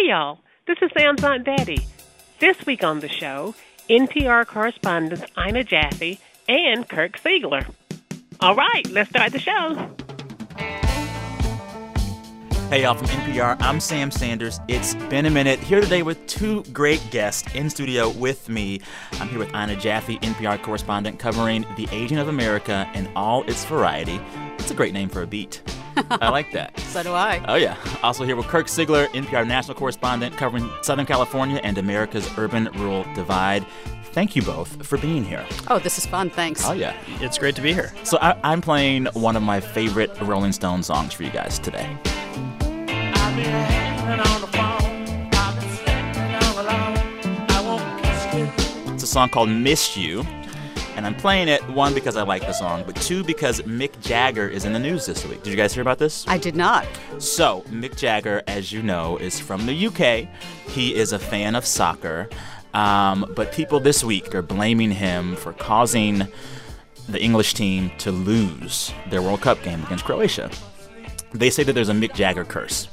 Hey, y'all. This is Sam's Aunt Betty. This week on the show, NPR correspondents Ina Jaffe and Kirk Siegler. All right, let's start the show. Hey, y'all, from NPR, I'm Sam Sanders. It's been a minute. Here today with two great guests in studio with me. I'm here with Ina Jaffe, NPR correspondent covering the aging of America and all its variety. It's a great name for a beat. I like that. So do I. Oh, yeah. Also here with Kirk Siegler, NPR national correspondent covering Southern California and America's urban rural divide. Thank you both for being here. Oh, this is fun. Thanks. Oh, yeah. It's great to be here. So I- I'm playing one of my favorite Rolling Stone songs for you guys today. It's a song called Miss You. And I'm playing it, one, because I like the song, but two, because Mick Jagger is in the news this week. Did you guys hear about this? I did not. So, Mick Jagger, as you know, is from the UK. He is a fan of soccer. Um, but people this week are blaming him for causing the English team to lose their World Cup game against Croatia. They say that there's a Mick Jagger curse.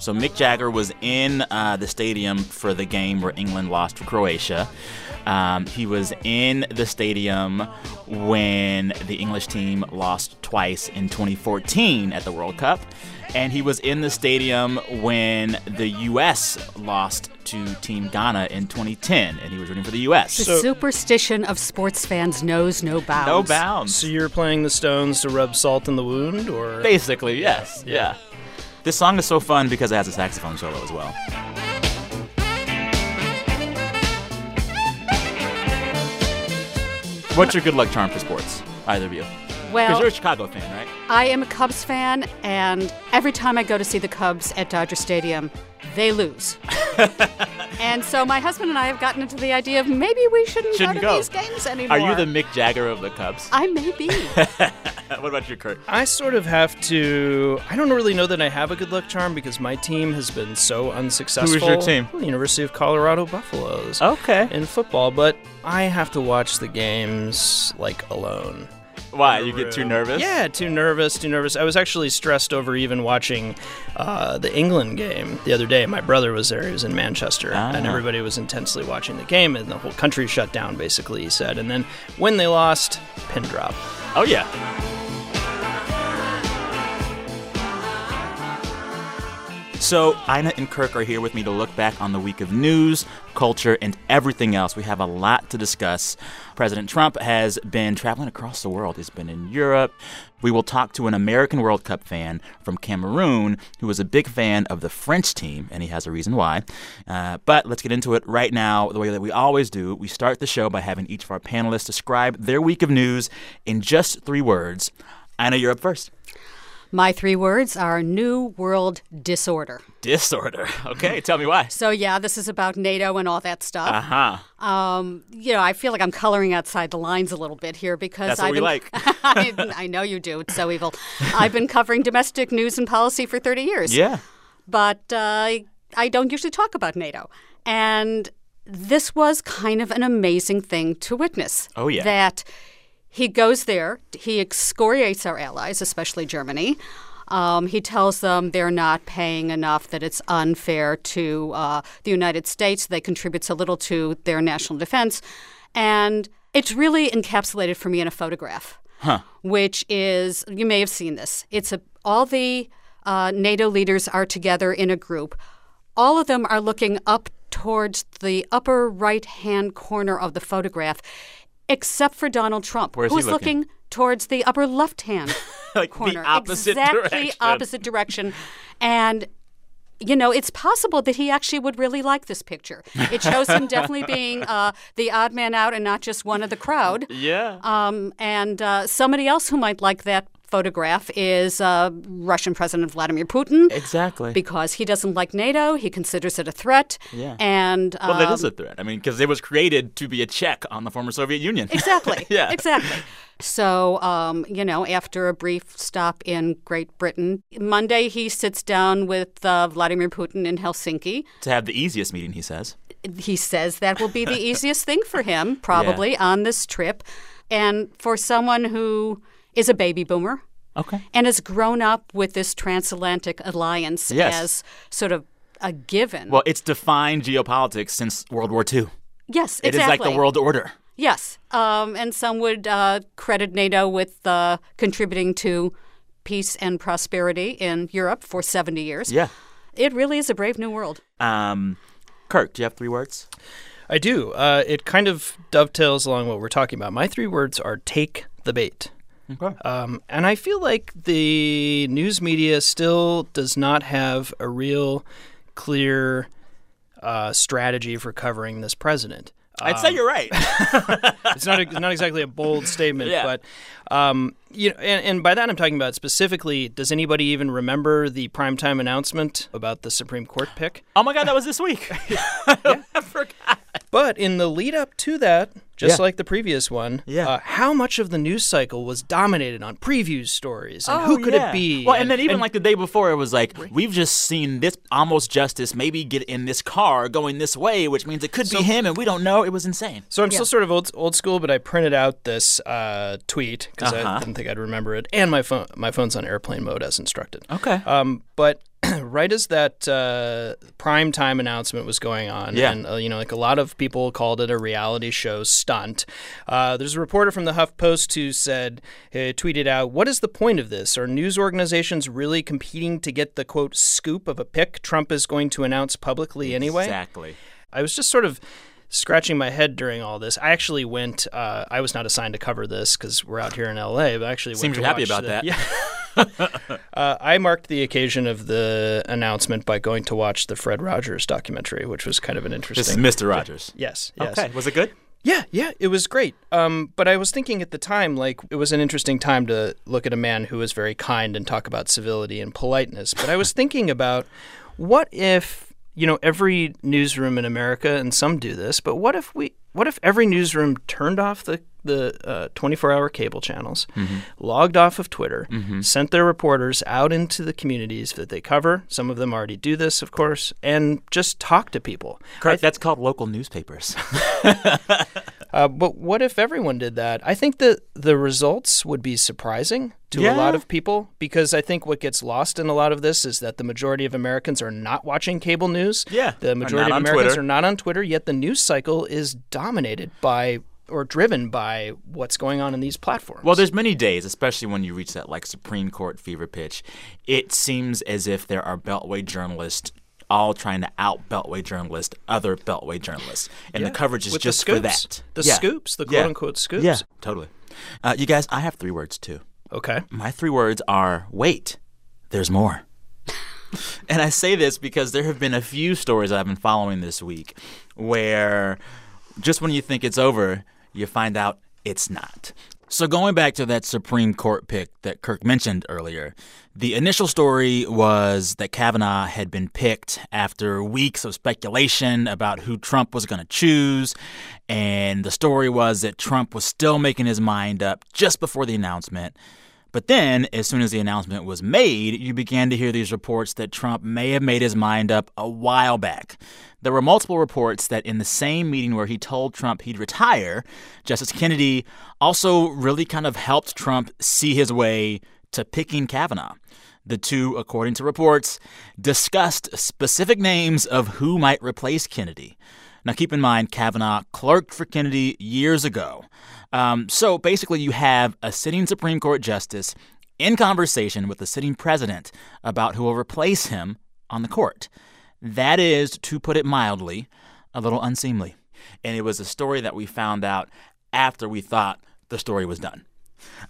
So Mick Jagger was in uh, the stadium for the game where England lost to Croatia. Um, he was in the stadium when the English team lost twice in 2014 at the World Cup. And he was in the stadium when the U.S. lost to Team Ghana in 2010, and he was rooting for the U.S. The So- superstition of sports fans knows no bounds. no bounds. So you're playing the Stones to rub salt in the wound, or Basically, yes. Yeah. This song is so fun because it has a saxophone solo as well. What's your good luck charm for sports? Either of you. Because Well, you're a Chicago fan, right? I am a Cubs fan, and every time I go to see the Cubs at Dodger Stadium, they lose. and so my husband and I have gotten into the idea of maybe we shouldn't, Shouldn't go to go. these games anymore. Are you the Mick Jagger of the Cubs? I may be. what about you, Kirk? I sort of have to. I don't really know that I have a good luck charm because my team has been so unsuccessful. Who's your team? The University of Colorado Buffaloes Okay. in football, but I have to watch the games like alone. Why? You get too nervous? Yeah, too nervous, too nervous. I was actually stressed over even watching uh, the England game the other day. My brother was there; he was in Manchester, and Ah. everybody was intensely watching the game, and the whole country shut down. Basically, he said. And then when they lost, pin drop. Oh, yeah. So, Ina and Kirk are here with me to look back on the week of news, culture, and everything else. We have a lot to discuss. President Trump has been traveling across the world. He's been in Europe. We will talk to an American World Cup fan from Cameroon who is a big fan of the French team, and he has a reason why. Uh, but let's get into it right now, the way that we always do. We start the show by having each of our panelists describe their week of news in just three words. Ina, you're up first. My three words are New World Disorder. Disorder. Okay, tell me why. So, yeah, this is about NATO and all that stuff. Uh huh. Um, you know, I feel like I'm coloring outside the lines a little bit here because That's what I've we been, like. I, I know you do. It's so evil. I've been covering domestic news and policy for 30 years. Yeah. But uh, I don't usually talk about NATO. And this was kind of an amazing thing to witness. Oh, yeah. That he goes there, he excoriates our allies, especially Germany. Um, he tells them they're not paying enough, that it's unfair to uh, the United States. They contribute so little to their national defense. And it's really encapsulated for me in a photograph, which is, you may have seen this. It's a, all the uh, NATO leaders are together in a group. All of them are looking up towards the upper right hand corner of the photograph, except for Donald Trump, Where's he who's looking? looking towards the upper left hand Like corner. the opposite exactly direction. opposite direction. And you know, it's possible that he actually would really like this picture. It shows him definitely being uh, the odd man out and not just one of the crowd. Yeah. Um, and uh, somebody else who might like that photograph is uh, Russian President Vladimir Putin. exactly. Because he doesn't like NATO, he considers it a threat. Yeah. And well, that um, a threat. I mean, because it was created to be a check on the former Soviet Union. Exactly. Yeah. Exactly. So, um, you know, after a brief stop in Great Britain, Monday he sits down with uh, Vladimir Putin in Helsinki. to have the easiest meeting, he says. He says that will be the easiest thing for him, probably, on this trip. And for someone who is a baby boomer Okay. and has grown up with this transatlantic alliance Yes. as sort of a given. Well, it's defined geopolitics since World War II. yes, It is exactly. like the world order. Yes, um, and some would uh, credit NATO with uh, contributing to peace and prosperity in Europe for 70 years. Yeah. It really is a brave new world. Um, Kirk, do you have three words? I do. Uh, it kind of dovetails along what we're talking about. My three words are take the bait. Okay. Um, and I feel like the news media still does not have a real clear uh, strategy for covering this president. I'd say you're right. it's not a, not exactly a bold statement, Yeah. but um, you know, and, and by that I'm talking about specifically. Does anybody even remember the primetime announcement about the Supreme Court pick? oh my God, that was this week. I forgot. But in the lead up to that, just Yeah. like the previous one, Yeah. uh, how much of the news cycle was dominated on previews stories and Oh, who could yeah. it be? Well, and, then even and- like the day before, it was like we've just seen this almost justice maybe get in this car going this way, which means it could be him, and we don't know. It was insane. So I'm still sort of old, old school, but I printed out this uh, tweet because Uh-huh. I didn't think I'd remember it, and my phone my phone's on airplane mode as instructed. Okay. Um, but right as that uh, prime time announcement was going on, Yeah. and uh, you know, like a lot of people called it a reality show stunt. Uh, there's a reporter from the HuffPost who said, uh, tweeted out, "What is the point of this? Are news organizations really competing to get the quote scoop of a pick Trump is going to announce publicly anyway?" Exactly. I was just sort of scratching my head during all this. I actually went. Uh, I was not assigned to cover this because we're out here in LA, but I actually went Seems to you're happy about the- that. Yeah. uh, I marked the occasion of the announcement by going to watch the Fred Rogers documentary, which was kind of an interesting. This is. Mr. Rogers. Yes. Yes. Okay. Was it good? Yeah, yeah, it was great. Um, but I was thinking at the time, like, it was an interesting time to look at a man who was very kind and talk about civility and politeness. But I was thinking about what if, you know, every newsroom in America, and some do this, but what if we, what if every newsroom turned off the the uh, 24-hour cable channels, logged off of Twitter, sent their reporters out into the communities that they cover. Some of them already do this, of course, and just talk to people. Kirk, that's called local newspapers. Uh, but what if everyone did that? I think that the results would be surprising to a lot of people because I think what gets lost in a lot of this is that the majority of Americans are not watching cable news. Yeah, The majority of Americans Twitter. are not on Twitter, yet the news cycle is dominated by or driven by what's going on in these platforms. Well, there's many days, especially when you reach that like Supreme Court fever pitch. It seems as if there are Beltway journalists all trying to out Beltway journalists other Beltway journalists, and the coverage is with just for that. The Yeah. scoops, the Yeah. quote unquote scoops. Yeah, totally. Uh, you guys, I have three words too. Okay. My three words are wait, there's more. and I say this because there have been a few stories I've been following this week where just when you think it's over, you find out it's not. So, going back to that Supreme Court pick that Kirk mentioned earlier, the initial story was that Kavanaugh had been picked after weeks of speculation about who Trump was going to choose. And the story was that Trump was still making his mind up just before the announcement. But then, as soon as the announcement was made, you began to hear these reports that Trump may have made his mind up a while back. There were multiple reports that in the same meeting where he told Trump he'd retire, Justice Kennedy also really kind of helped Trump see his way to picking Kavanaugh. The two, according to reports, discussed specific names of who might replace Kennedy. Now, keep in mind, Kavanaugh clerked for Kennedy years ago. Um, so basically, you have a sitting Supreme Court justice in conversation with the sitting president about who will replace him on the court. That is, to put it mildly, a little unseemly. And it was a story that we found out after we thought the story was done.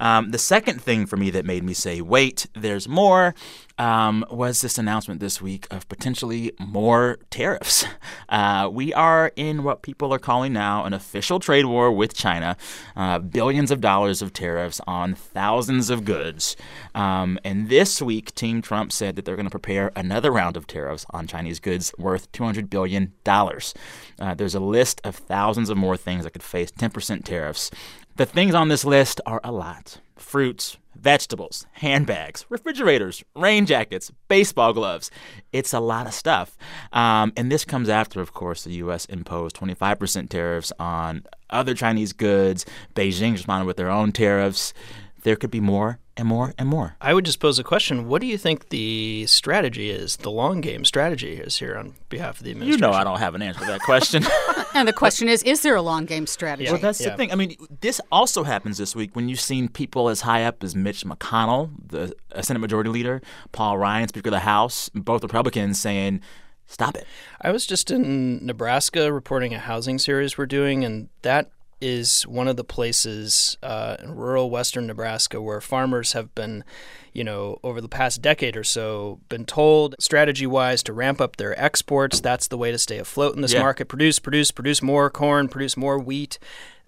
Um, the second thing for me that made me say, wait, there's more, um, was this announcement this week of potentially more tariffs. Uh, we are in what people are calling now an official trade war with China, uh, billions of dollars of tariffs on thousands of goods. Um, and this week, Team Trump said that they're going to prepare another round of tariffs on Chinese goods worth $200 billion. Uh, there's a list of thousands of more things that could face 10% tariffs. The things on this list are a lot fruits, vegetables, handbags, refrigerators, rain jackets, baseball gloves. It's a lot of stuff. Um, and this comes after, of course, the U.S. imposed 25% tariffs on other Chinese goods. Beijing responded with their own tariffs. There could be more and more and more. I would just pose a question. What do you think the strategy is, the long game strategy is here on behalf of the administration? You know, I don't have an answer to that question. And the question is, is there a long game strategy? Well, that's Yeah. the thing. I mean, this also happens this week when you've seen people as high up as Mitch McConnell, the uh, Senate Majority Leader, Paul Ryan, Speaker of the House, both Republicans saying, stop it. I was just in Nebraska reporting a housing series we're doing, and that is one of the places uh, in rural western Nebraska where farmers have been, you know, over the past decade or so, been told strategy wise to ramp up their exports. That's the way to stay afloat in this Yeah. market. Produce, produce, produce more corn, produce more wheat.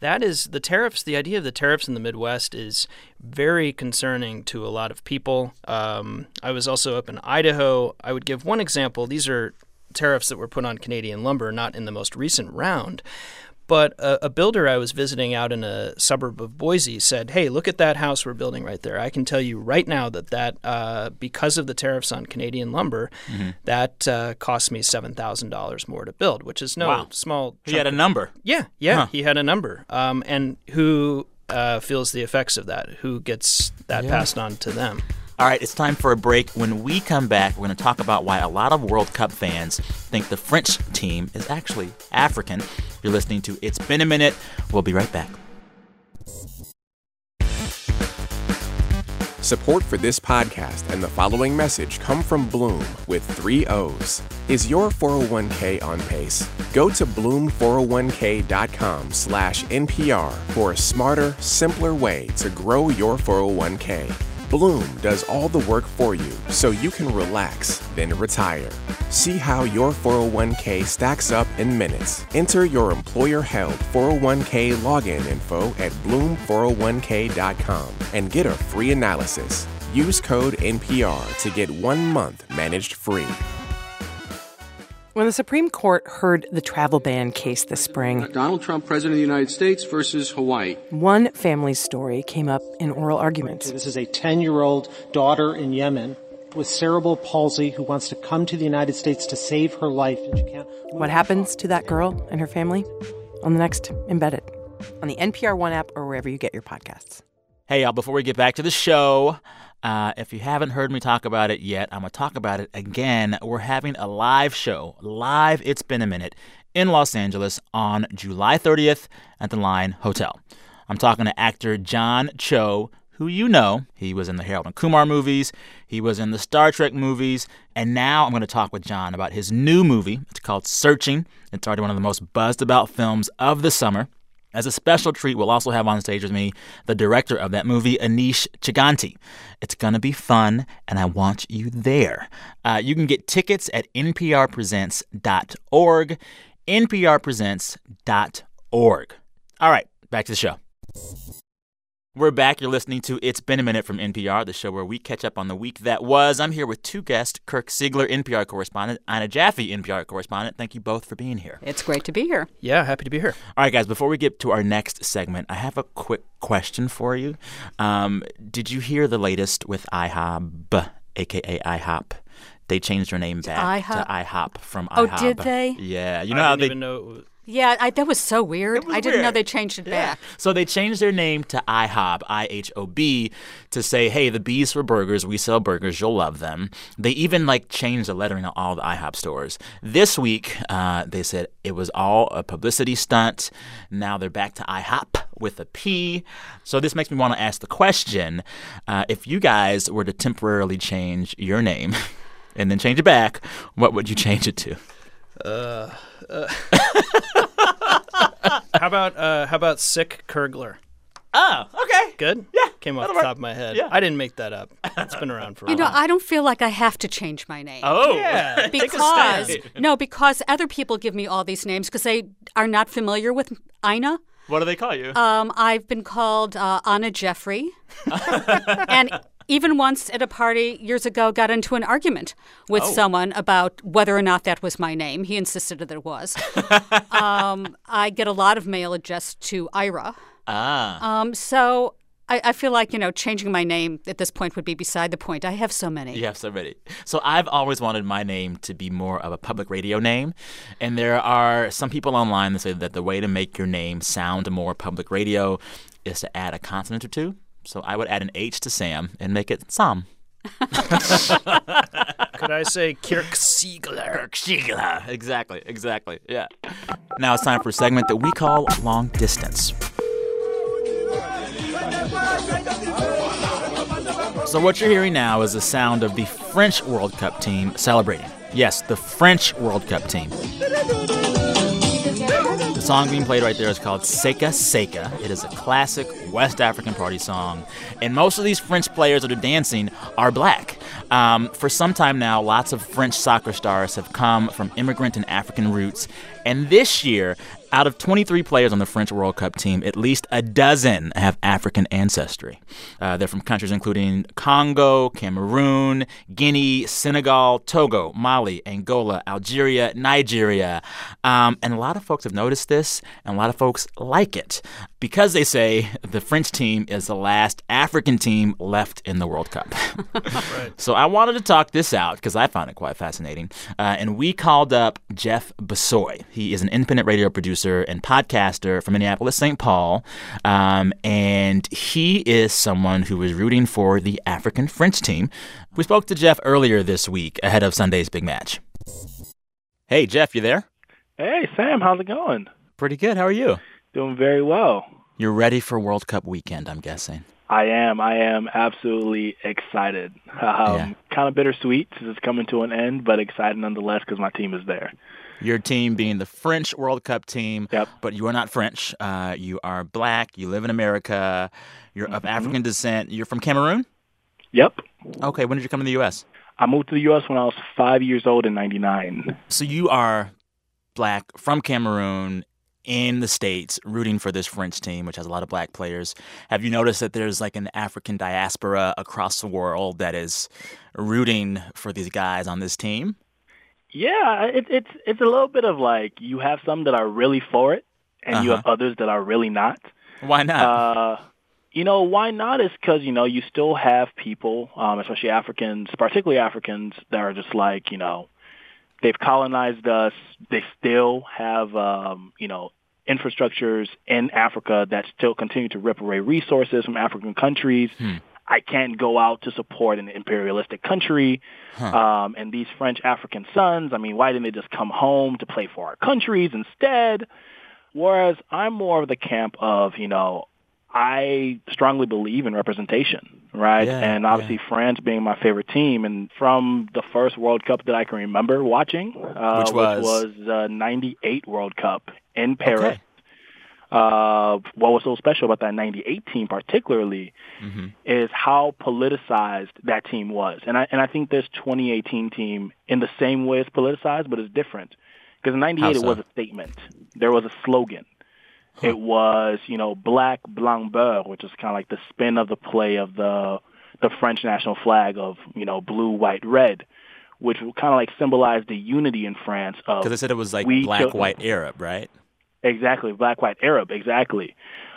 That is the tariffs. The idea of the tariffs in the Midwest is very concerning to a lot of people. Um, I was also up in Idaho. I would give one example. These are tariffs that were put on Canadian lumber, not in the most recent round. But a, a builder I was visiting out in a suburb of Boise said, "Hey, look at that house we're building right there. I can tell you right now that that uh, because of the tariffs on Canadian lumber, that uh, cost me seven thousand dollars more to build, which is no Wow. small. He had a of- number. yeah, yeah, Huh. he had a number. Um, and who uh, feels the effects of that? Who gets that passed on to them? All right, it's time for a break. When we come back, we're going to talk about why a lot of World Cup fans think the French team is actually African. You're listening to It's Been a Minute. We'll be right back. Support for this podcast and the following message come from Bloom with three O's. Is your 401k on pace? Go to bloom401k.com slash NPR for a smarter, simpler way to grow your 401k. Bloom does all the work for you so you can relax, then retire. See how your 401k stacks up in minutes. Enter your employer held 401k login info at bloom401k.com and get a free analysis. Use code NPR to get one month managed free. When the Supreme Court heard the travel ban case this spring, Donald Trump, President of the United States versus Hawaii. one family's story came up in oral argument. This is a 10 year old daughter in Yemen with cerebral palsy who wants to come to the United States to save her life, and she can't. What happens to that girl and her family? On the next Embedded, on the NPR One app or wherever you get your podcasts. Hey, y'all, before we get back to the show, uh, if you haven't heard me talk about it yet, I'm going to talk about it again. We're having a live show, live It's Been a Minute, in Los Angeles on July 30th at the Line Hotel. I'm talking to actor John Cho, who you know. He was in the Harold and Kumar movies, he was in the Star Trek movies, and now I'm going to talk with John about his new movie. It's called Searching. It's already one of the most buzzed about films of the summer. As a special treat, we'll also have on stage with me the director of that movie, Aneesh Chaganty. It's going to be fun, and I want you there. Uh, you can get tickets at nprpresents.org. nprpresents.org. All right, back to the show. We're back. You're listening to It's Been a Minute from NPR, the show where we catch up on the week that was. I'm here with two guests Kirk Siegler, NPR correspondent, Ina Jaffe, NPR correspondent. Thank you both for being here. It's great to be here. Yeah, happy to be here. All right, guys, before we get to our next segment, I have a quick question for you. Um, did you hear the latest with IHOB, aka IHOP? They changed their name back IHOP? to IHOP from IHOB. Oh, did they? Yeah, you know I how didn't they even know. It was, Yeah, I, that was so weird. was I didn't know they changed it Yeah. back. So they changed their name to IHOB, I H O B, to say, hey, the B's for burgers. We sell burgers. You'll love them. They even like changed the lettering on all the IHOP stores. This week, uh, they said it was all a publicity stunt. Now they're back to IHOP with a P. So this makes me want to ask the question uh, if you guys were to temporarily change your name and then change it back, what would you change it to? how about uh, how about sick Kurgler? Oh, okay. Good. Yeah, came off that'll the work. top of my head. Yeah. I didn't make that up. It's been around for a while. You know, while. I don't feel like I have to change my name. Oh, Yeah. Take a because stand. no, because other people give me all these names because they are not familiar with Ina. what do they call you? Um, I've been called uh, Anna Jeffrey, and even once at a party years ago, got into an argument with Oh. someone about whether or not that was my name. He insisted that it was. um, I get a lot of mail addressed to Ira, ah. um, so. I, I feel like you know changing my name at this point would be beside the point. I have so many. You have so many. So I've always wanted my name to be more of a public radio name. And there are some people online that say that the way to make your name sound more public radio is to add a consonant or two. So I would add an H to Sam and make it Sam. Could I say Kirk Siegler? Kirk Siegler. Exactly, exactly. Yeah. Now it's time for a segment that we call Long Distance. So, what you're hearing now is the sound of the French World Cup team celebrating. Yes, the French World Cup team. The song being played right there is called Seka Seka. It is a classic West African party song. And most of these French players that are dancing are black. Um, for some time now, lots of French soccer stars have come from immigrant and African roots. And this year, out of 23 players on the French World Cup team, at least a dozen have African ancestry. Uh, they're from countries including Congo, Cameroon, Guinea, Senegal, Togo, Mali, Angola, Algeria, Nigeria. Um, and a lot of folks have noticed this, and a lot of folks like it because they say the French team is the last African team left in the World Cup. right. So I wanted to talk this out because I found it quite fascinating. Uh, and we called up Jeff Bissoy. He is an independent radio producer producer and podcaster from Minneapolis, St. Paul. Um, and he is someone who is rooting for the African French team. We spoke to Jeff earlier this week ahead of Sunday's big match. Hey, Jeff, you there? Hey, Sam, how's it going? Pretty good. How are you? Doing very well. You're ready for World Cup weekend, I'm guessing. I am. I am absolutely excited. Um, yeah. Kind of bittersweet since it's coming to an end, but excited nonetheless because my team is there. Your team being the French World Cup team. Yep. But you are not French. Uh, you are black. You live in America. You're mm-hmm. of African descent. You're from Cameroon? Yep. Okay. When did you come to the U.S.? I moved to the U.S. when I was five years old in 99. So you are black from Cameroon in the States rooting for this French team, which has a lot of black players. Have you noticed that there's like an African diaspora across the world that is rooting for these guys on this team? Yeah, it, it's it's a little bit of like you have some that are really for it, and uh-huh. you have others that are really not. Why not? Uh, you know, why not is because, you know, you still have people, um, especially Africans, particularly Africans, that are just like, you know, they've colonized us. They still have, um, you know, infrastructures in Africa that still continue to rip away resources from African countries. Hmm. I can't go out to support an imperialistic country. Huh. Um, and these French African sons, I mean, why didn't they just come home to play for our countries instead? Whereas I'm more of the camp of, you know, I strongly believe in representation, right? Yeah, and obviously yeah. France being my favorite team, and from the first World Cup that I can remember watching, uh, which was, which was uh, '98 World Cup in Paris. Okay. Uh, what was so special about that 98 team particularly mm-hmm. is how politicized that team was. And I, and I think this 2018 team in the same way is politicized, but it's different. Because in 98 so? it was a statement. There was a slogan. Huh. It was, you know, black blanc beur, which is kind of like the spin of the play of the the French national flag of, you know, blue, white, red which kind of like symbolized the unity in France because they said it was like black, white, Arab, right? Exactly, black, white, Arab, exactly.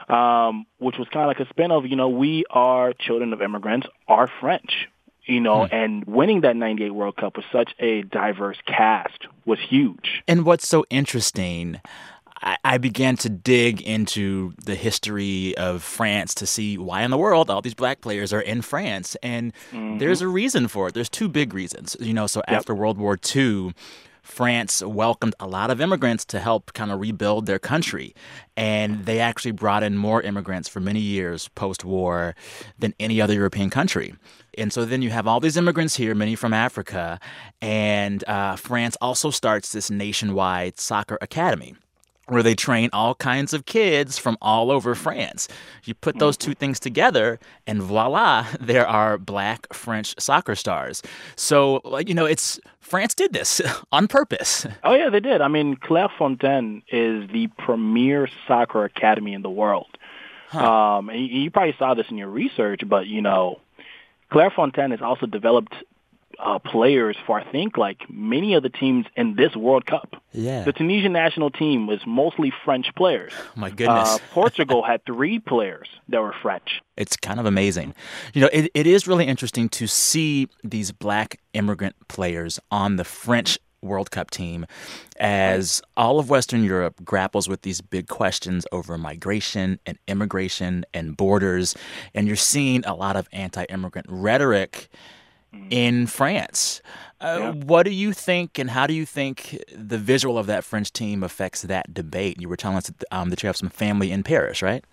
Um, which was kind of like a spin of, you know, we are children of immigrants, are French, you know, hmm. and winning that 98 World Cup with such a diverse cast was huge. And what's so interesting, I, I began to dig into the history of France to see why in the world all these black players are in France. And mm-hmm. there's a reason for it. There's two big reasons, you know, so yep. after World War II, France welcomed a lot of immigrants to help kind of rebuild their country. And they actually brought in more immigrants for many years post war than any other European country. And so then you have all these immigrants here, many from Africa. And uh, France also starts this nationwide soccer academy where they train all kinds of kids from all over France. You put those two things together, and voila, there are black French soccer stars. So, you know, it's France did this on purpose. Oh, yeah, they did. I mean, Clairefontaine is the premier soccer academy in the world. Huh. Um, and you probably saw this in your research, but, you know, Clairefontaine has also developed uh, players for I think like many of the teams in this World Cup. Yeah. The Tunisian national team was mostly French players. Oh my goodness. Uh, Portugal had three players that were French. It's kind of amazing. You know, it, it is really interesting to see these black immigrant players on the French World Cup team as all of Western Europe grapples with these big questions over migration and immigration and borders. And you're seeing a lot of anti immigrant rhetoric in France. Uh, yeah. What do you think, and how do you think the visual of that French team affects that debate? You were telling us that, um, that you have some family in Paris, right?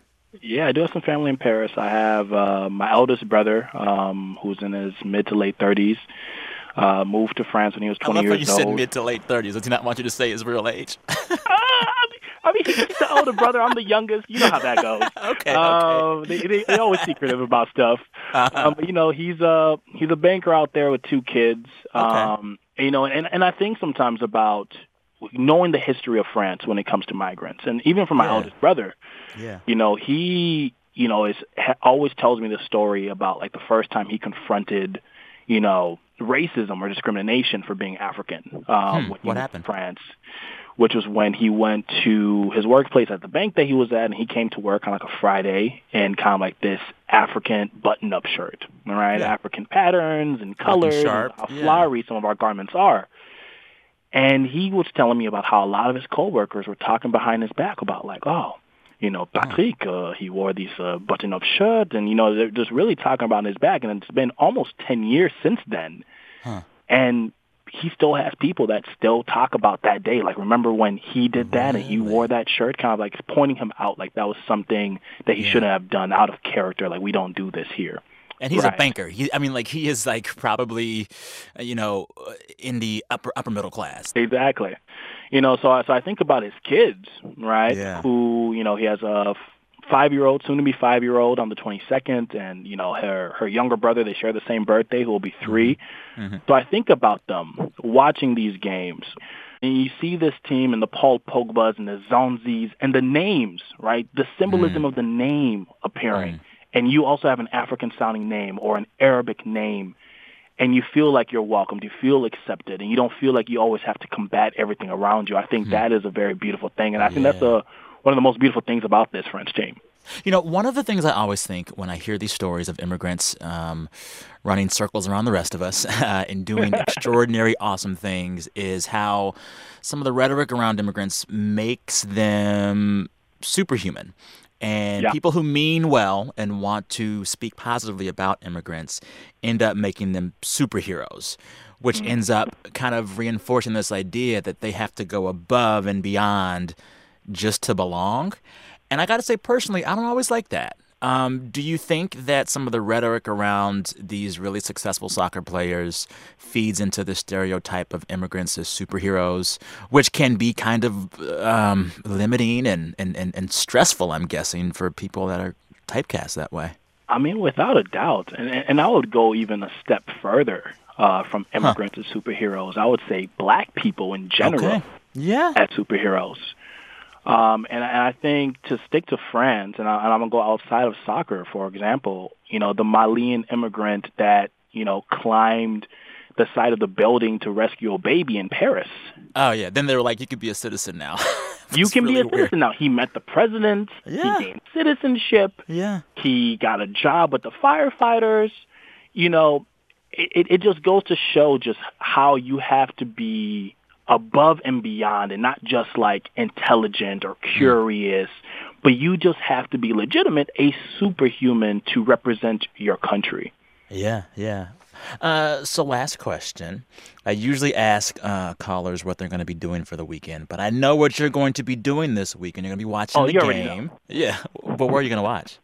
Yeah, I do have some family in Paris. I have uh, my eldest brother, um, who's in his mid to late 30s. Uh, moved to France when he was 20 I love years you old. said mid to late 30s. I do not want you to say his real age. I mean, he's the older brother. I'm the youngest. You know how that goes. okay. Um, they, they they're always secretive about stuff. Uh-huh. Um, but, you know, he's a he's a banker out there with two kids. Okay. Um, you know, and and I think sometimes about knowing the history of France when it comes to migrants, and even for my Yeah. eldest brother, Yeah. you know, he you know is ha, always tells me the story about like the first time he confronted, you know, racism or discrimination for being African. Um, Hmm, what happened? France, which was when he went to his workplace at the bank that he was at, and he came to work on like a Friday in kind of like this African button-up shirt, all right, Yeah. African patterns and colors, and how yeah. flowery some of our garments are. And he was telling me about how a lot of his coworkers were talking behind his back about like, oh, you know, Patrick, uh, he wore these uh, button-up shirt, and you know, they're just really talking about his back. And it's been almost ten years since then, Huh. and he still has people that still talk about that day. Like, remember when he did that and he wore that shirt, kind of like pointing him out, like that was something that he Yeah. shouldn't have done out of character. Like, we don't do this here. And he's a banker. He, I mean, like he is like probably, uh, you know, uh, in the upper upper middle class. Exactly. You know, so I, so I think about his kids, right? Yeah. Who, you know, he has a five-year-old, soon to be five-year-old on the 22nd, and you know, her her younger brother, they share the same birthday, who will be 3 Mhm. So I think about them watching these games. And you see this team and the Paul Pogbas and the Nzonzis and the names, right? The symbolism mm. of the name appearing. Mm. And you also have an African sounding name or an Arabic name and you feel like you're welcomed, you feel accepted, and you don't feel like you always have to combat everything around you. I think hmm. that is a very beautiful thing, and I think that's a one of the most beautiful things about this French team. You know, one of the things I always think when I hear these stories of immigrants um, running circles around the rest of us uh, and doing extraordinary, awesome things is how some of the rhetoric around immigrants makes them superhuman. And Yeah. people who mean well and want to speak positively about immigrants end up making them superheroes, which ends up kind of reinforcing this idea that they have to go above and beyond just to belong. And I got to say, personally, I don't always like that. Um, do you think that some of the rhetoric around these really successful soccer players feeds into the stereotype of immigrants as superheroes, which can be kind of um, limiting and, and, and, and stressful, I'm guessing, for people that are typecast that way? I mean, without a doubt, and and I would go even a step further uh, from immigrants as superheroes. I would say black people in general Okay. Yeah. as superheroes. Um, and, and I think to stick to France, and, I, and I'm gonna go outside of soccer, for example, you know, the Malian immigrant that you know climbed the side of the building to rescue a baby in Paris. Oh, yeah. Then they were like, you could be a citizen now. You can be really a weird. citizen now. He met the president. Yeah. He gained citizenship. Yeah. He got a job with the firefighters. You know, it, it just goes to show just how you have to be above and beyond and not just like intelligent or curious, but you just have to be legitimate, a superhuman to represent your country. Yeah, yeah. Uh, so, last question. I usually ask uh, callers what they're going to be doing for the weekend, but I know what you're going to be doing this weekend. You're going to be watching Oh, the you already know. game. Yeah, but where are you going to watch?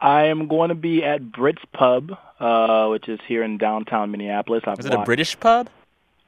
I am going to be at Brits Pub, uh, which is here in downtown Minneapolis. I've Is it a British pub?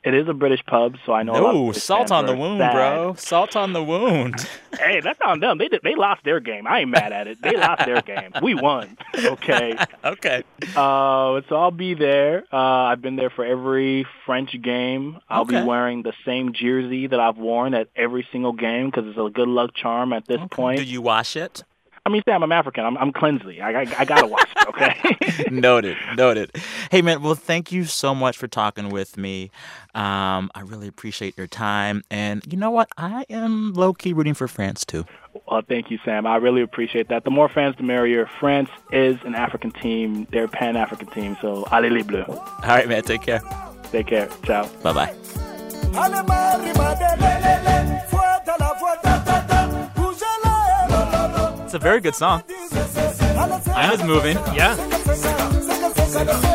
It is a British pub, so I know. a lot of No, salt on the wound, sad. bro. Salt on the wound. Hey, that's on them. They did, they lost their game. I ain't mad at it. They lost their game. We won. Okay. okay. Uh, so I'll be there. Uh, I've been there for every French game. I'll Okay. be wearing the same jersey that I've worn at every single game because it's a good luck charm at this point. Do you wash it? I mean, Sam, I'm African. I'm, I'm cleansly. I, I, I gotta watch it. Okay. noted, noted. Hey, man, well, thank you so much for talking with me. Um, I really appreciate your time. And you know what? I am low key rooting for France, too. well, thank you, Sam. I really appreciate that. The more fans, the merrier. France is an African team. They're a Pan-African team. So, allez les bleus. All right, man, take care. Take care. Ciao. Bye bye. It's a very good song. Ina's moving. Yeah.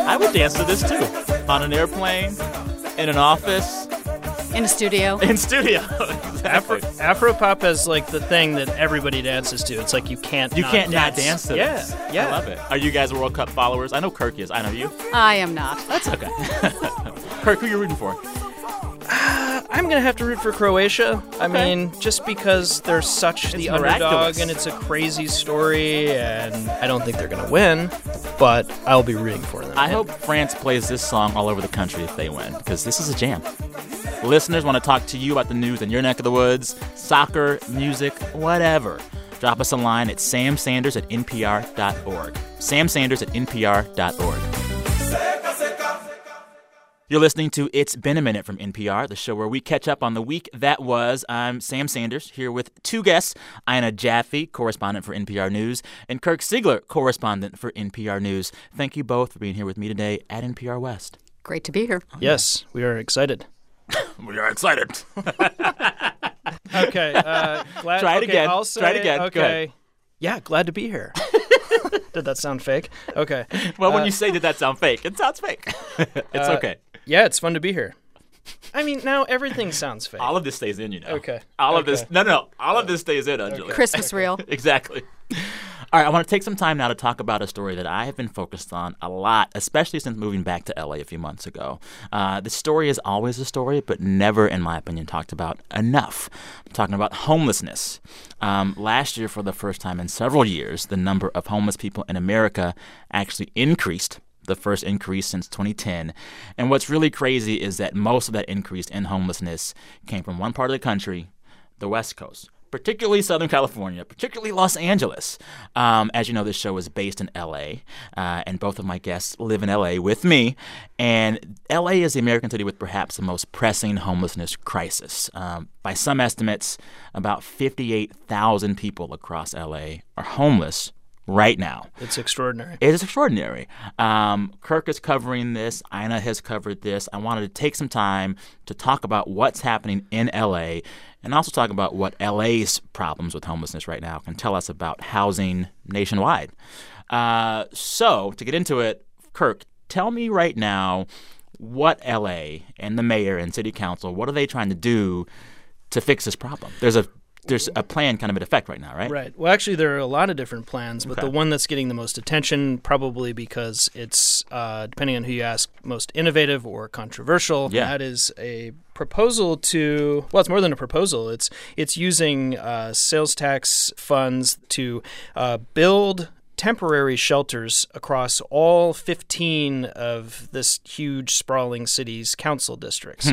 I would dance to this too. On an airplane, in an office, In a studio. in studio. Afro exactly. Afropop is like the thing that everybody dances to. It's like you can't You not can't not dance. dance to yeah, this. Yeah, I love it. Are you guys World Cup followers? I know Kirk is. I know you. I am not. That's okay. Kirk, who you rooting for? I'm gonna have to root for Croatia. I mean, just because they're such the underdog and it's a crazy story, and I don't think they're gonna win, but I'll be rooting for them. I hope France plays this song all over the country if they win, because this is a jam. Listeners want to talk to you about the news in your neck of the woods, soccer, music, whatever. Drop us a line at samsanders at npr.org. Sam Sanders at npr.org. You're listening to It's Been a Minute from NPR, the show where we catch up on the week that was. I'm Sam Sanders here with two guests Ina Jaffe, correspondent for NPR News, and Kirk Siegler, correspondent for NPR News. Thank you both for being here with me today at NPR West. Great to be here. yes, we are excited. We are excited. Okay, uh, glad. Try it okay, again. I'll say, Try it again. Go Okay. ahead. Yeah, glad to be here. Did that sound fake? Okay. well, when Uh, you say, did that sound fake? It sounds fake. it's Uh, okay. Yeah, it's fun to be here. I mean, now everything sounds fake. All of this stays in, you know. Okay. All of this. No, no, no. All of this stays in, Angela. Christmas reel. exactly. All right, I want to take some time now to talk about a story that I have been focused on a lot, especially since moving back to LA a few months ago. Uh, the story is always a story, but never, in my opinion, talked about enough. I'm talking about homelessness. Um, last year, for the first time in several years, the number of homeless people in America actually increased. The first increase since 2010. And what's really crazy is that most of that increase in homelessness came from one part of the country, the West Coast, particularly Southern California, particularly Los Angeles. Um, as you know, this show is based in LA, uh, and both of my guests live in LA with me. And LA is the American city with perhaps the most pressing homelessness crisis. Um, by some estimates, about 58,000 people across LA are homeless right now. It's extraordinary. It is extraordinary. Um, Kirk is covering this. Ina has covered this. I wanted to take some time to talk about what's happening in LA and also talk about what LA's problems with homelessness right now can tell us about housing nationwide. Uh, so, to get into it, Kirk, tell me right now what LA and the mayor and city council, what are they trying to do to fix this problem? There's a there's a plan kind of in effect right now, right? Right. Well, actually, there are a lot of different plans, but Okay. the one that's getting the most attention, probably because it's, uh, depending on who you ask, most innovative or controversial. Yeah. That is a proposal to. Well, it's more than a proposal. It's it's using uh, sales tax funds to uh, build temporary shelters across all 15 of this huge sprawling city's council districts.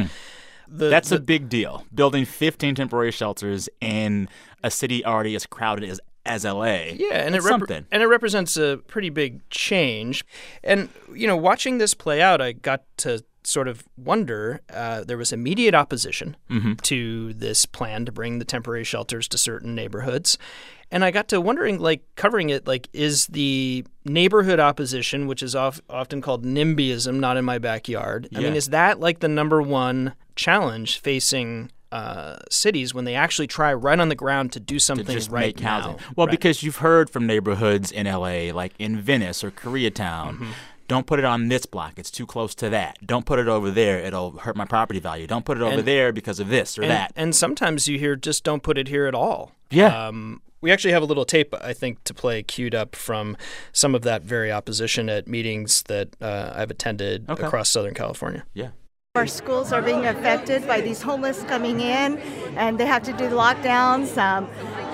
The- That's the- a big deal. Building 15 temporary shelters in a city already as crowded as as LA. Yeah, and it something. and it represents a pretty big change. And you know, watching this play out, I got to sort of wonder. Uh, there was immediate opposition Mm-hmm. to this plan to bring the temporary shelters to certain neighborhoods. And I got to wondering, like, covering it, like, is the neighborhood opposition, which is of, often called NIMBYism, not in my backyard. I mean, is that like the number one challenge facing uh, cities when they actually try right on the ground to do to something just right make housing. now? Well, Right. because you've heard from neighborhoods in LA, like in Venice or Koreatown. Mm-hmm. Don't put it on this block. It's too close to that. Don't put it over there. It'll hurt my property value. Don't put it over And- there because of this or and, that. And sometimes you hear just don't put it here at all. Yeah. Um, we actually have a little tape, I think, to play queued up from some of that very opposition at meetings that uh, I've attended Okay. across Southern California. yeah. Our schools are being affected by these homeless coming in, and they have to do lockdowns. Um,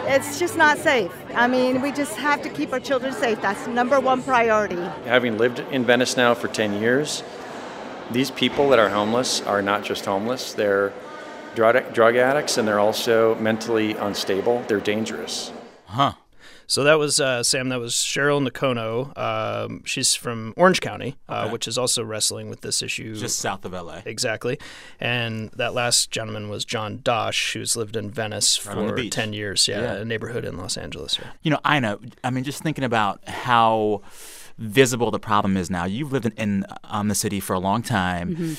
it's just not safe. I mean, we just have to keep our children safe. That's number one priority. Having lived in Venice now for 10 years, these people that are homeless are not just homeless, they're drug, drug addicts and they're also mentally unstable. They're dangerous. Huh. So that was uh, Sam. That was Cheryl Nakono. Um, she's from Orange County, uh, which is also wrestling with this issue. Just south of LA. Exactly. And that last gentleman was John Dosh, who's lived in Venice Right for 10 years. Yeah, Yeah. a neighborhood in Los Angeles. Yeah. You know, Ina, I mean, just thinking about how visible the problem is now. You've lived in, in on the city for a long time.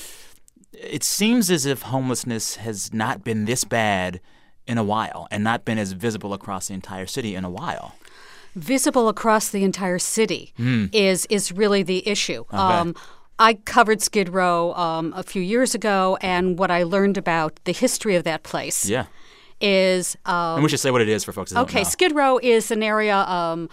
It seems as if homelessness has not been this bad in a while and not been as visible across the entire city in a while. Visible across the entire city Hmm. is is really the issue. I'll. Um, I covered Skid Row um, a few years ago, and what I learned about the history of that place Yeah. is. Um, and we should say what it is for folks Okay. Skid Row is an area. Um,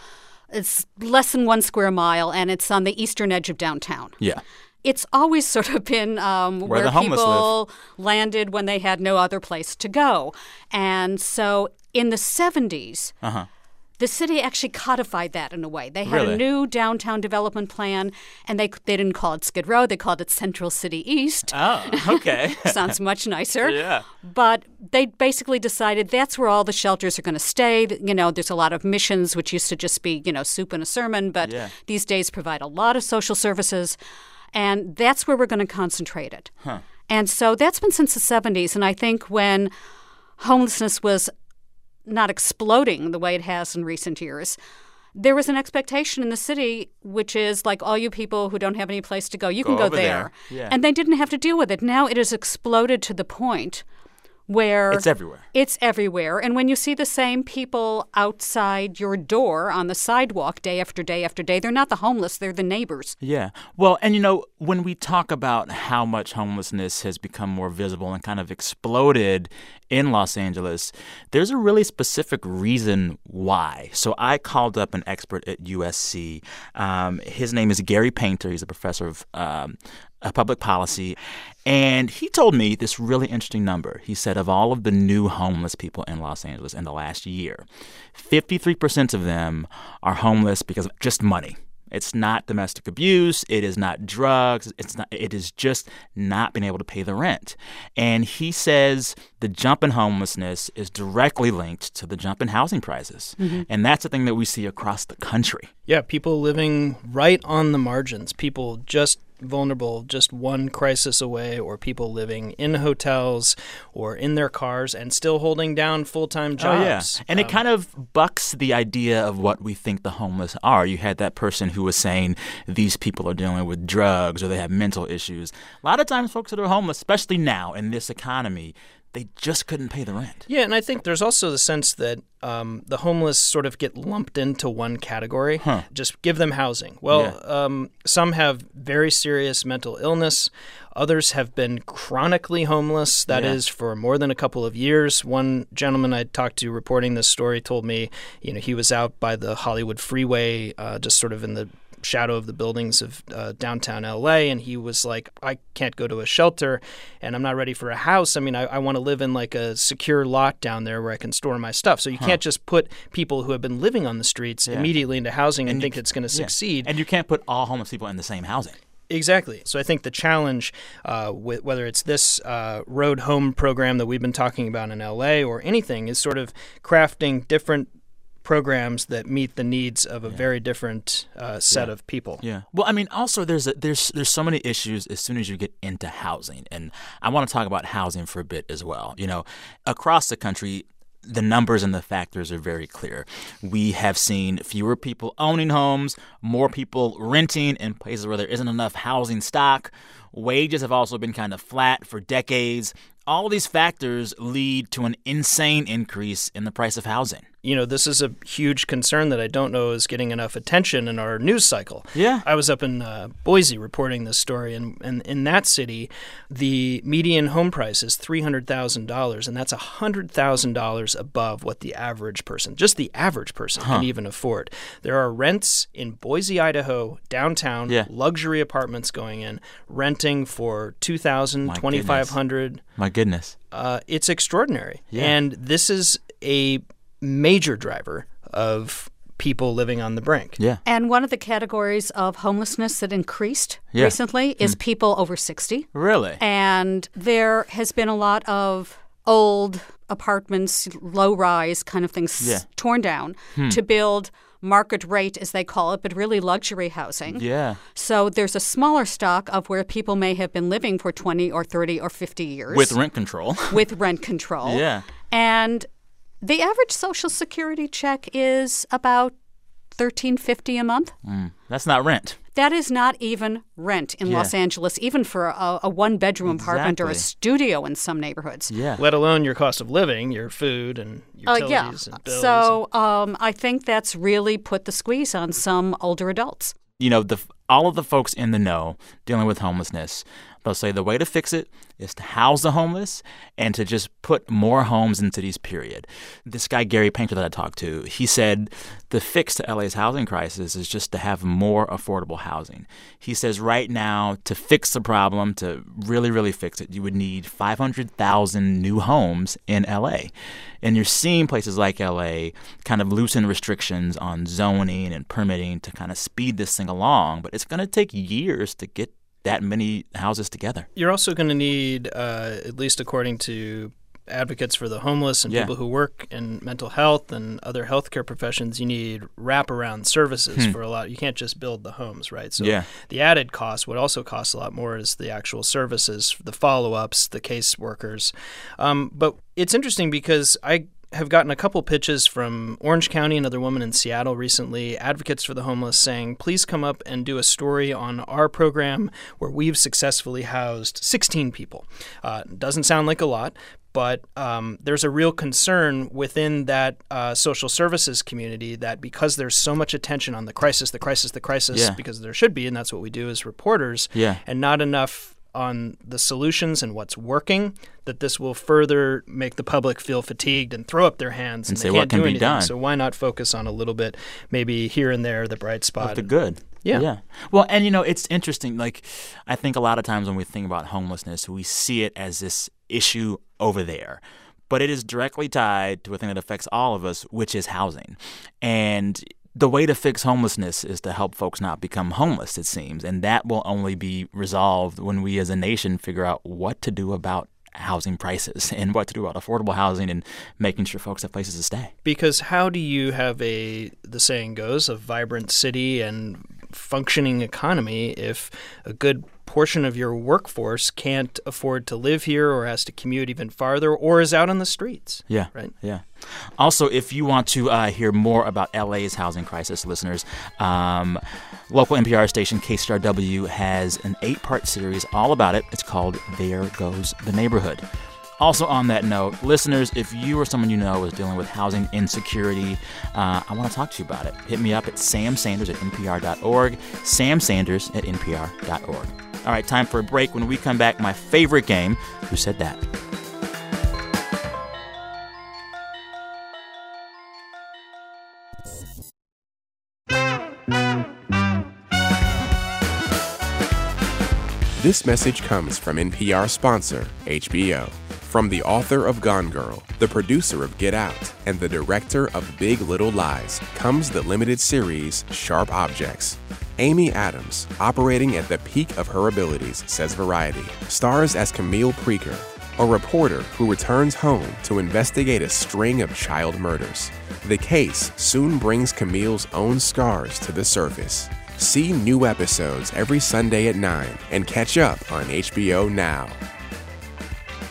it's less than one square mile, and it's on the eastern edge of downtown. Yeah. It's always sort of been um, Where where, people landed when they had no other place to go, and so in the '70s, Uh huh. the city actually codified that in a way. They had Really? a new downtown development plan, and they they didn't call it Skid Row; they called it Central City East. Oh, okay. Sounds much nicer. Yeah. But they basically decided that's where all the shelters are going to stay. You know, there's a lot of missions, which used to just be, you know, soup and a sermon, but Yeah. these days provide a lot of social services. And that's where we're going to concentrate it. Huh. And so that's been since the 70s. And I think when homelessness was not exploding the way it has in recent years, there was an expectation in the city, which is like all you people who don't have any place to go, you Go can go there. there. Yeah. And they didn't have to deal with it. Now it has exploded to the point where It's everywhere. It's everywhere. And when you see the same people outside your door on the sidewalk day after day after day, they're not the homeless, they're the neighbors. Yeah. Well, and you know, when we talk about how much homelessness has become more visible and kind of exploded in Los Angeles, there's a really specific reason why. So I called up an expert at USC. Um, his name is Gary Painter. He's a professor of um, uh, public policy. And he told me this really interesting number. He said of all of the new homeless people in Los Angeles in the last year, 53% of them are homeless because of just money. It's not domestic abuse. It is not drugs. It's not. It is just not being able to pay the rent. And he says the jump in homelessness is directly linked to the jump in housing prices, Mhm. and that's the thing that we see across the country. Yeah, people living right on the margins, people just vulnerable, just one crisis away, or people living in hotels or in their cars and still holding down full time jobs. Oh, yeah. And it um, kind of bucks the idea of what we think the homeless are. You had that person who was saying these people are dealing with drugs or they have mental issues. A lot of times, folks that are homeless, especially now in this economy, they just couldn't pay the rent. Yeah, and I think there's also the sense that um, the homeless sort of get lumped into one category. Huh. Just give them housing. Well, um, some have very serious mental illness. Others have been chronically homeless. That is Yeah. for more than a couple of years. One gentleman I talked to reporting this story told me, you know, he was out by the Hollywood freeway, uh, just sort of in the shadow of the buildings of uh, downtown LA, and he was like, I can't go to a shelter and I'm not ready for a house. I mean, I, I want to live in like a secure lot down there where I can store my stuff. So you Huh. can't just put people who have been living on the streets Yeah. immediately into housing and, you think it's going to yeah. succeed. And you can't put all homeless people in the same housing. Exactly. So I think the challenge, uh, with, whether it's this uh, road home program that we've been talking about in LA or anything, is sort of crafting different programs that meet the needs of a very different uh, set Yeah. of people. Yeah. Well, I mean, also there's a, there's there's so many issues as soon as you get into housing, and I want to talk about housing for a bit as well. You know, across the country. The numbers and the factors are very clear. We have seen fewer people owning homes, more people renting in places where there isn't enough housing stock. Wages have also been kind of flat for decades. All these factors lead to an insane increase in the price of housing. You know, this is a huge concern that I don't know is getting enough attention in our news cycle. Yeah. I was up in uh, Boise reporting this story, and, and in that city, the median home price is $300,000, and that's $100,000 above what the average person, just the average person, Huh. can even afford. There are rents in Boise, Idaho, downtown, Yeah. luxury apartments going in, renting for 2,000, My $2,500. My goodness. Uh, it's extraordinary. Yeah. And this is a major driver of people living on the brink. Yeah. And one of the categories of homelessness that increased Yeah. recently is Hmm. people over 60. Really? And there has been a lot of old apartments, low rise kind of things Yeah. torn down Hmm. to build market rate, as they call it, but really luxury housing. Yeah. So there's a smaller stock of where people may have been living for 20 or 30 or 50 years. With rent control. with rent control. Yeah. And the average social security check is about 1350 a month. Mm, that's not rent. That is not even rent in Yeah. Los Angeles, even for a, a one bedroom apartment or a studio in some neighborhoods. Yeah. Let alone your cost of living, your food and Uh, utilities yeah. and bills. So um, I think that's really put the squeeze on some older adults. you know, the all of the folks in the know dealing with homelessness, they'll say the way to fix it is to house the homeless and to just put more homes into these period. This guy Gary Painter that I talked to, he said the fix to LA's housing crisis is just to have more affordable housing. He says right now to fix the problem, to really really fix it, you would need 500,000 new homes in LA. And you're seeing places like LA kind of loosen restrictions on zoning and permitting to kind of speed this thing along, but it's going to take years to get that many houses together. You're also going to need, uh, at least according to advocates for the homeless and Yeah. people who work in mental health and other healthcare professions, you need wraparound services Hmm. for a lot. You can't just build the homes, right? So Yeah. the added cost, what also costs a lot more, is the actual services, the follow ups, the case workers. Um, but it's interesting because I have gotten a couple pitches from Orange County, another woman in Seattle recently, advocates for the homeless saying, please come up and do a story on our program where we've successfully housed 16 people. Uh, doesn't sound like a lot, but um, there's a real concern within that uh, social services community that because there's so much attention on the crisis, the crisis, the crisis, Yeah. because there should be, and that's what we do as reporters, Yeah. and not enough on the solutions and what's working, that this will further make the public feel fatigued and throw up their hands And and, say, they "What can do be anything. done?" So why not focus on a little bit, maybe here and there, the bright spot? Of the and- good. Yeah. Yeah. Well, and you know, it's interesting. Like, I think a lot of times when we think about homelessness, we see it as this issue over there. But it is directly tied to a thing that affects all of us, which is housing. And the way to fix homelessness is to help folks not become homeless, it seems. And that will only be resolved when we as a nation figure out what to do about housing prices and what to do about affordable housing and making sure folks have places to stay. Because how do you have a the saying goes a vibrant city and functioning economy if a good portion of your workforce can't afford to live here or has to commute even farther or is out on the streets? Yeah. Right. Yeah. Also, if you want to uh, hear more about LA's housing crisis, listeners, um, local NPR station KCRW has an eight part series all about it. It's called There Goes the Neighborhood. Also, on that note, listeners, if you or someone you know is dealing with housing insecurity, uh, I want to talk to you about it. Hit me up at samsanders at npr.org, samsanders at npr.org. All right, time for a break. When we come back, my favorite game, Who Said That? This message comes from NPR sponsor, HBO. From the author of Gone Girl, the producer of Get Out, and the director of Big Little Lies comes the limited series Sharp Objects. Amy Adams, operating at the peak of her abilities, says Variety, stars as Camille Preaker, a reporter who returns home to investigate a string of child murders. The case soon brings Camille's own scars to the surface. See new episodes every Sunday at 9 and catch up on HBO Now.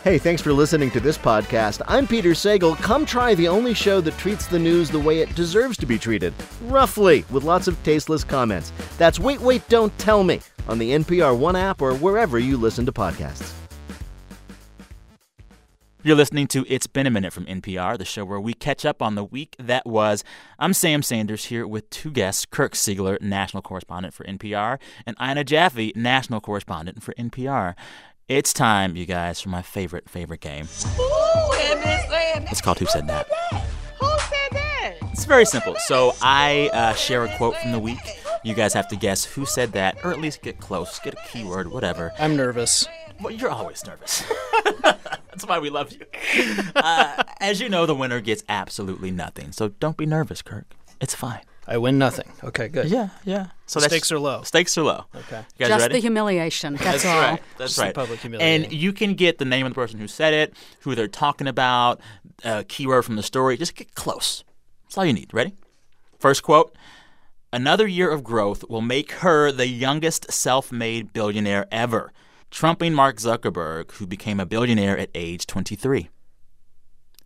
Hey, thanks for listening to this podcast. I'm Peter Sagal. Come try the only show that treats the news the way it deserves to be treated. Roughly, with lots of tasteless comments. That's Wait, Wait, Don't Tell Me on the NPR One app or wherever you listen to podcasts. You're listening to It's Been a Minute from NPR, the show where we catch up on the week that was. I'm Sam Sanders here with two guests Kirk Siegler, national correspondent for NPR, and Ina Jaffe, national correspondent for NPR. It's time, you guys, for my favorite, favorite game. It's called Who Said That? Who said that? It's very simple. So I uh, share a quote from the week. You guys have to guess who said that, or at least get close, get a keyword, whatever. I'm nervous. Well, you're always nervous. That's why we love you. Uh, as you know, the winner gets absolutely nothing. So don't be nervous, Kirk. It's fine. I win nothing. Okay, good. Yeah, yeah. So the that's- stakes are low. Stakes are low. Okay. You guys Just ready? the humiliation. That's, all. right. That's Just the right. public humiliation. And you can get the name of the person who said it, who they're talking about, a keyword from the story. Just get close. That's all you need. Ready? First quote Another year of growth will make her the youngest self made billionaire ever, trumping Mark Zuckerberg, who became a billionaire at age 23.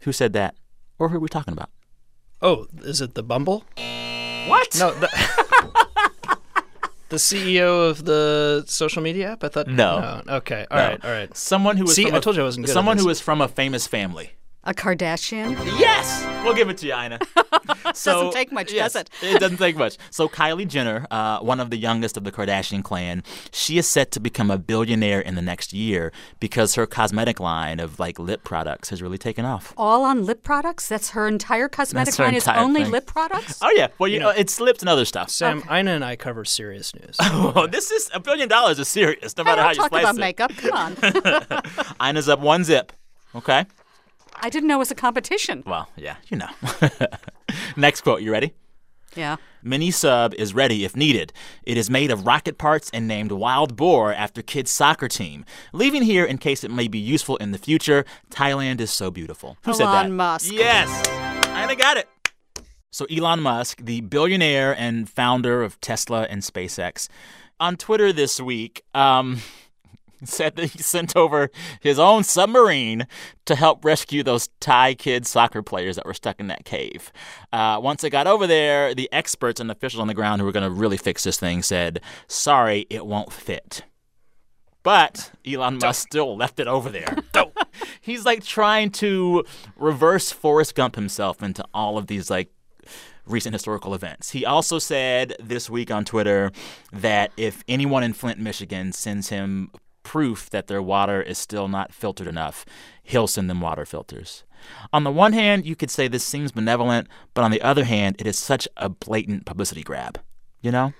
Who said that? Or who are we talking about? Oh, is it the Bumble? What? No. The, The CEO of the social media app? I thought. No. Okay. All No. right. All right. Someone who was See, from I a- told you I wasn't good. at Someone this. who was from a famous family. A Kardashian? Yes, we'll give it to you, Ina. Doesn't take much, yes, does it? it doesn't take much. So Kylie Jenner, uh, one of the youngest of the Kardashian clan, she is set to become a billionaire in the next year because her cosmetic line of like lip products has really taken off. All on lip products? That's her entire cosmetic That's her line is only thing. lip products? Oh yeah, well you, know, it's lips and other stuff. Sam, Ina and I cover serious news. Oh, this is a billion dollars is serious, no I matter how don't you talk about it. makeup. Come on. Ina's up one zip. Okay. I didn't know it was a competition. Well, yeah, you know. Next quote. You ready? Yeah. Mini sub is ready if needed. It is made of rocket parts and named Wild Boar after kids' soccer team. Leaving here in case it may be useful in the future. Thailand is so beautiful. Who said that? Elon Musk. Yes. I got it. So Elon Musk, the billionaire and founder of Tesla and SpaceX, on Twitter this week, um, said that he sent over his own submarine to help rescue those Thai kid soccer players that were stuck in that cave. Uh, once it got over there, the experts and officials on the ground who were going to really fix this thing said, "Sorry, it won't fit." But Elon Musk still left it over there. He's like trying to reverse Forrest Gump himself into all of these like recent historical events. He also said this week on Twitter that if anyone in Flint, Michigan sends him proof that their water is still not filtered enough, he'll send them water filters. On the one hand, you could say this seems benevolent, but on the other hand, it is such a blatant publicity grab. You know?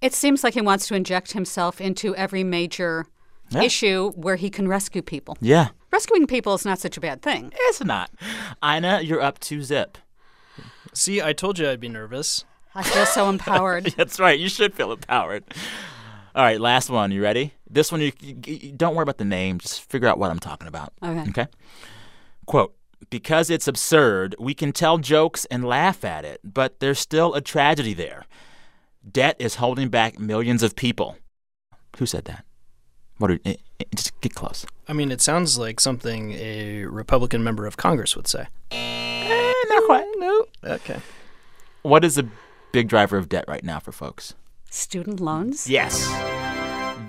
It seems like he wants to inject himself into every major Yeah. issue where he can rescue people. Yeah. Rescuing people is not such a bad thing. It's not. Ina, you're up to zip. See, I told you I'd be nervous. I feel so empowered. That's right. You should feel empowered. All right, last one. You ready? This one, you, you, you- don't worry about the name. Just figure out what I'm talking about. Okay. Okay. Quote. Because it's absurd, we can tell jokes and laugh at it, but there's still a tragedy there. Debt is holding back millions of people. Who said that? What are, eh, eh, just get close. I mean, it sounds like something a Republican member of Congress would say. not quite. No. Okay. What is a big driver of debt right now for folks? Student loans? Yes.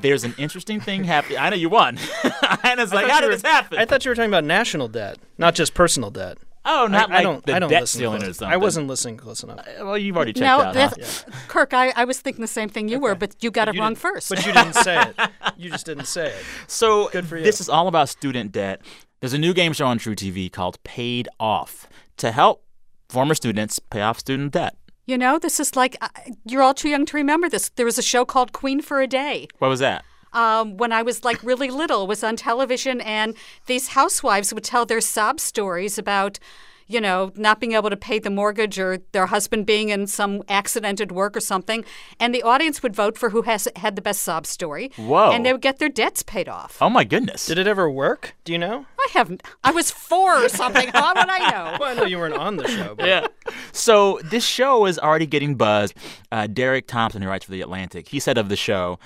There's an interesting thing happening. I know you won. Anna's I like, thought how you did were- this happen? I thought you were talking about national debt, not just personal debt. Oh, not I, I don't, the I don't debt listen ceiling close- or something. I wasn't listening close enough. Uh, well, you've already checked no, out. huh? that's, Kirk, I, I was thinking the same thing you were, but you got it You wrong first. But you didn't say it. You just didn't say it. So Good for you. this is all about student debt. There's a new game show on truTV called Paid Off to help former students pay off student debt. You know, this is like, uh, you're all too young to remember this. There was a show called Queen for a Day. What was that? Um, when I was like really little, was on television, and these housewives would tell their sob stories about, you know, not being able to pay the mortgage or their husband being in some accident at work or something, and the audience would vote for who has had the best sob story. Whoa. And they would get their debts paid off. Oh my goodness. Did it ever work? Do you know? I haven't. I was four or something. How would I know? Well, I know you weren't on the show. But yeah. So this show is already getting buzz. Uh, Derek Thompson, who writes for The Atlantic, he said of the show,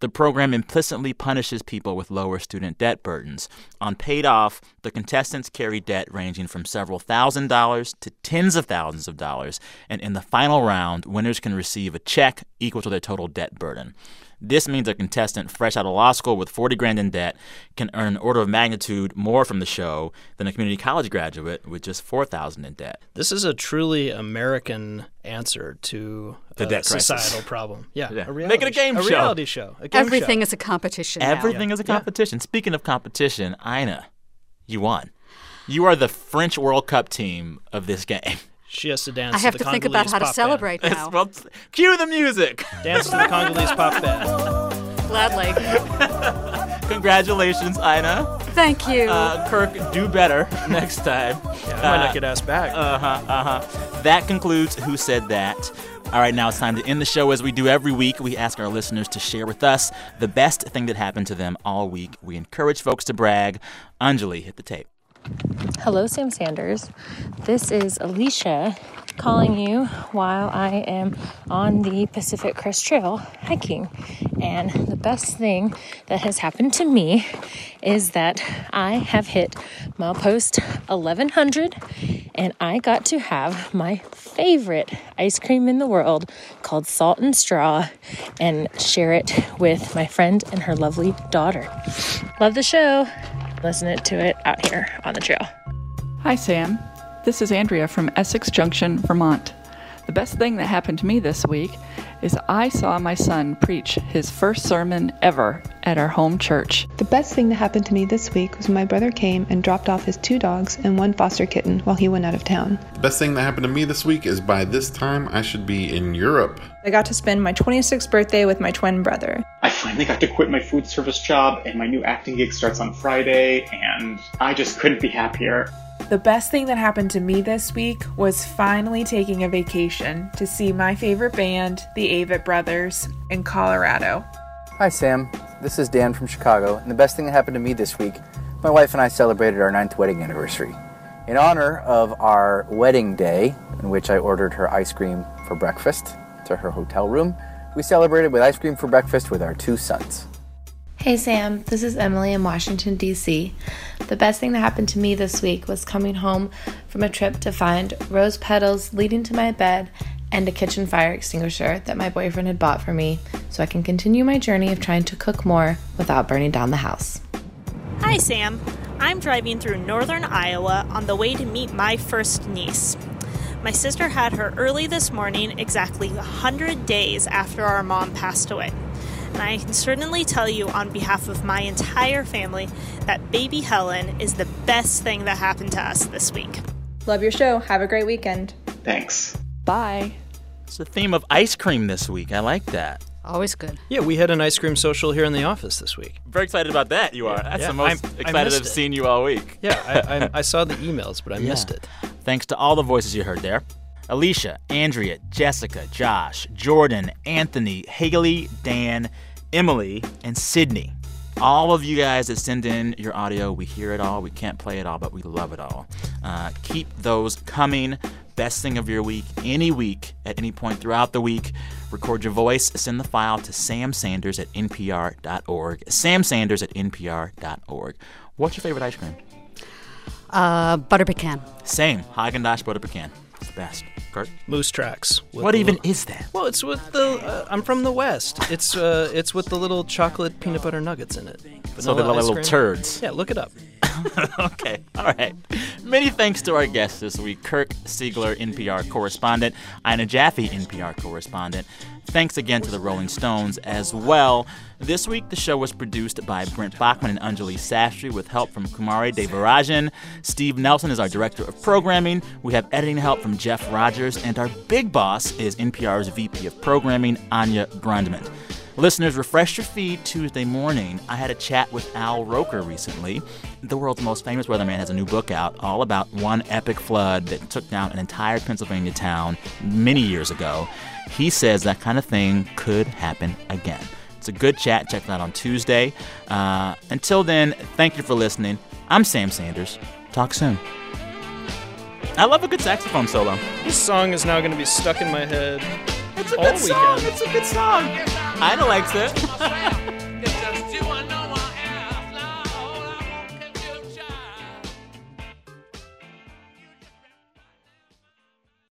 the program implicitly punishes people with lower student debt burdens. On Paid Off, the contestants carry debt ranging from several thousand dollars to tens of thousands of dollars. And in the final round, winners can receive a check equal to their total debt burden. This means a contestant fresh out of law school with 40 grand in debt can earn an order of magnitude more from the show than a community college graduate with just 4,000 in debt. This is a truly American answer to The a debt crisis. societal problem. Yeah, Yeah. A Make it a game sh- show. A reality show. A game Everything show. is a competition. now. Everything is a competition. Speaking of competition, Ina, you won. You are the French World Cup team of this game. She has to dance. I have to, to the think about how to celebrate It's- now. well, cue the music. Dance to the Congolese pop band. Gladly. Congratulations, Ina. Thank you. Uh, Kirk, do better next time. Yeah, I might not get asked back. Uh huh. Uh huh. That concludes Who Said That. All right, now it's time to end the show as we do every week. We ask our listeners to share with us the best thing that happened to them all week. We encourage folks to brag. Anjali, hit the tape. Hello, Sam Sanders. This is Alicia calling you while I am on the Pacific Crest Trail hiking. And the best thing that has happened to me is that I have hit milepost 1100 and I got to have my favorite ice cream in the world called Salt and Straw and share it with my friend and her lovely daughter. Love the show. Listen to it out here on the trail. Hi, Sam. This is Andrea from Essex Junction, Vermont. The best thing that happened to me this week is I saw my son preach his first sermon ever at our home church. The best thing that happened to me this week was when my brother came and dropped off his two dogs and one foster kitten while he went out of town. The best thing that happened to me this week is by this time I should be in Europe. I got to spend my 26th birthday with my twin brother. I finally got to quit my food service job, and my new acting gig starts on Friday, and I just couldn't be happier. The best thing that happened to me this week was finally taking a vacation to see my favorite band, the Avett Brothers, in Colorado. Hi, Sam. This is Dan from Chicago, and the best thing that happened to me this week, my wife and I celebrated our ninth wedding anniversary. In honor of our wedding day, in which I ordered her ice cream for breakfast to her hotel room, we celebrated with ice cream for breakfast with our two sons. Hey Sam, this is Emily in Washington, D.C. The best thing that happened to me this week was coming home from a trip to find rose petals leading to my bed and a kitchen fire extinguisher that my boyfriend had bought for me so I can continue my journey of trying to cook more without burning down the house. Hi Sam, I'm driving through northern Iowa on the way to meet my first niece. My sister had her early this morning, exactly 100 days after our mom passed away and I can certainly tell you on behalf of my entire family that baby Helen is the best thing that happened to us this week. Love your show. Have a great weekend. Thanks. Bye. It's the theme of ice cream this week. I like that. Always good. Yeah, we had an ice cream social here in the office this week. Very excited about that. You are. That's Yeah, the most I'm- excited I've it. seen you all week. Yeah, I, I, I saw the emails, but I Yeah. missed it. Thanks to all the voices you heard there. Alicia, Andrea, Jessica, Josh, Jordan, Anthony, Haley, Dan, Emily, and Sydney. All of you guys that send in your audio, we hear it all. We can't play it all, but we love it all. Uh, keep those coming. Best thing of your week, any week, at any point throughout the week. Record your voice. Send the file to samsanders at npr.org. Samsanders at npr.org. What's your favorite ice cream? Uh, butter pecan. Same. Haagen-Dazs butter pecan. It's the best. Kirk? Moose tracks. What the even little- is that? Well, it's with the. Uh, I'm from the West. It's uh, it's with the little chocolate peanut butter nuggets in it. So they're Vanilla like little turds. Yeah, look it up. okay. All right. Many thanks to our guests this week Kirk Siegler, NPR correspondent, Ina Jaffe, NPR correspondent. Thanks again to the Rolling Stones as well. This week, the show was produced by Brent Bachman and Anjali Sastry with help from Kumari Devarajan. Steve Nelson is our director of programming. We have editing help from Jeff Rogers, and our big boss is NPR's VP of programming, Anya Grundmann. Listeners, refresh your feed Tuesday morning. I had a chat with Al Roker recently. The world's most famous weatherman has a new book out all about one epic flood that took down an entire Pennsylvania town many years ago. He says that kind of thing could happen again. It's a good chat. Check it out on Tuesday. Uh, until then, thank you for listening. I'm Sam Sanders. Talk soon. I love a good saxophone solo. This song is now going to be stuck in my head. It's a all good song. weekend. It's a good song. Ida likes it.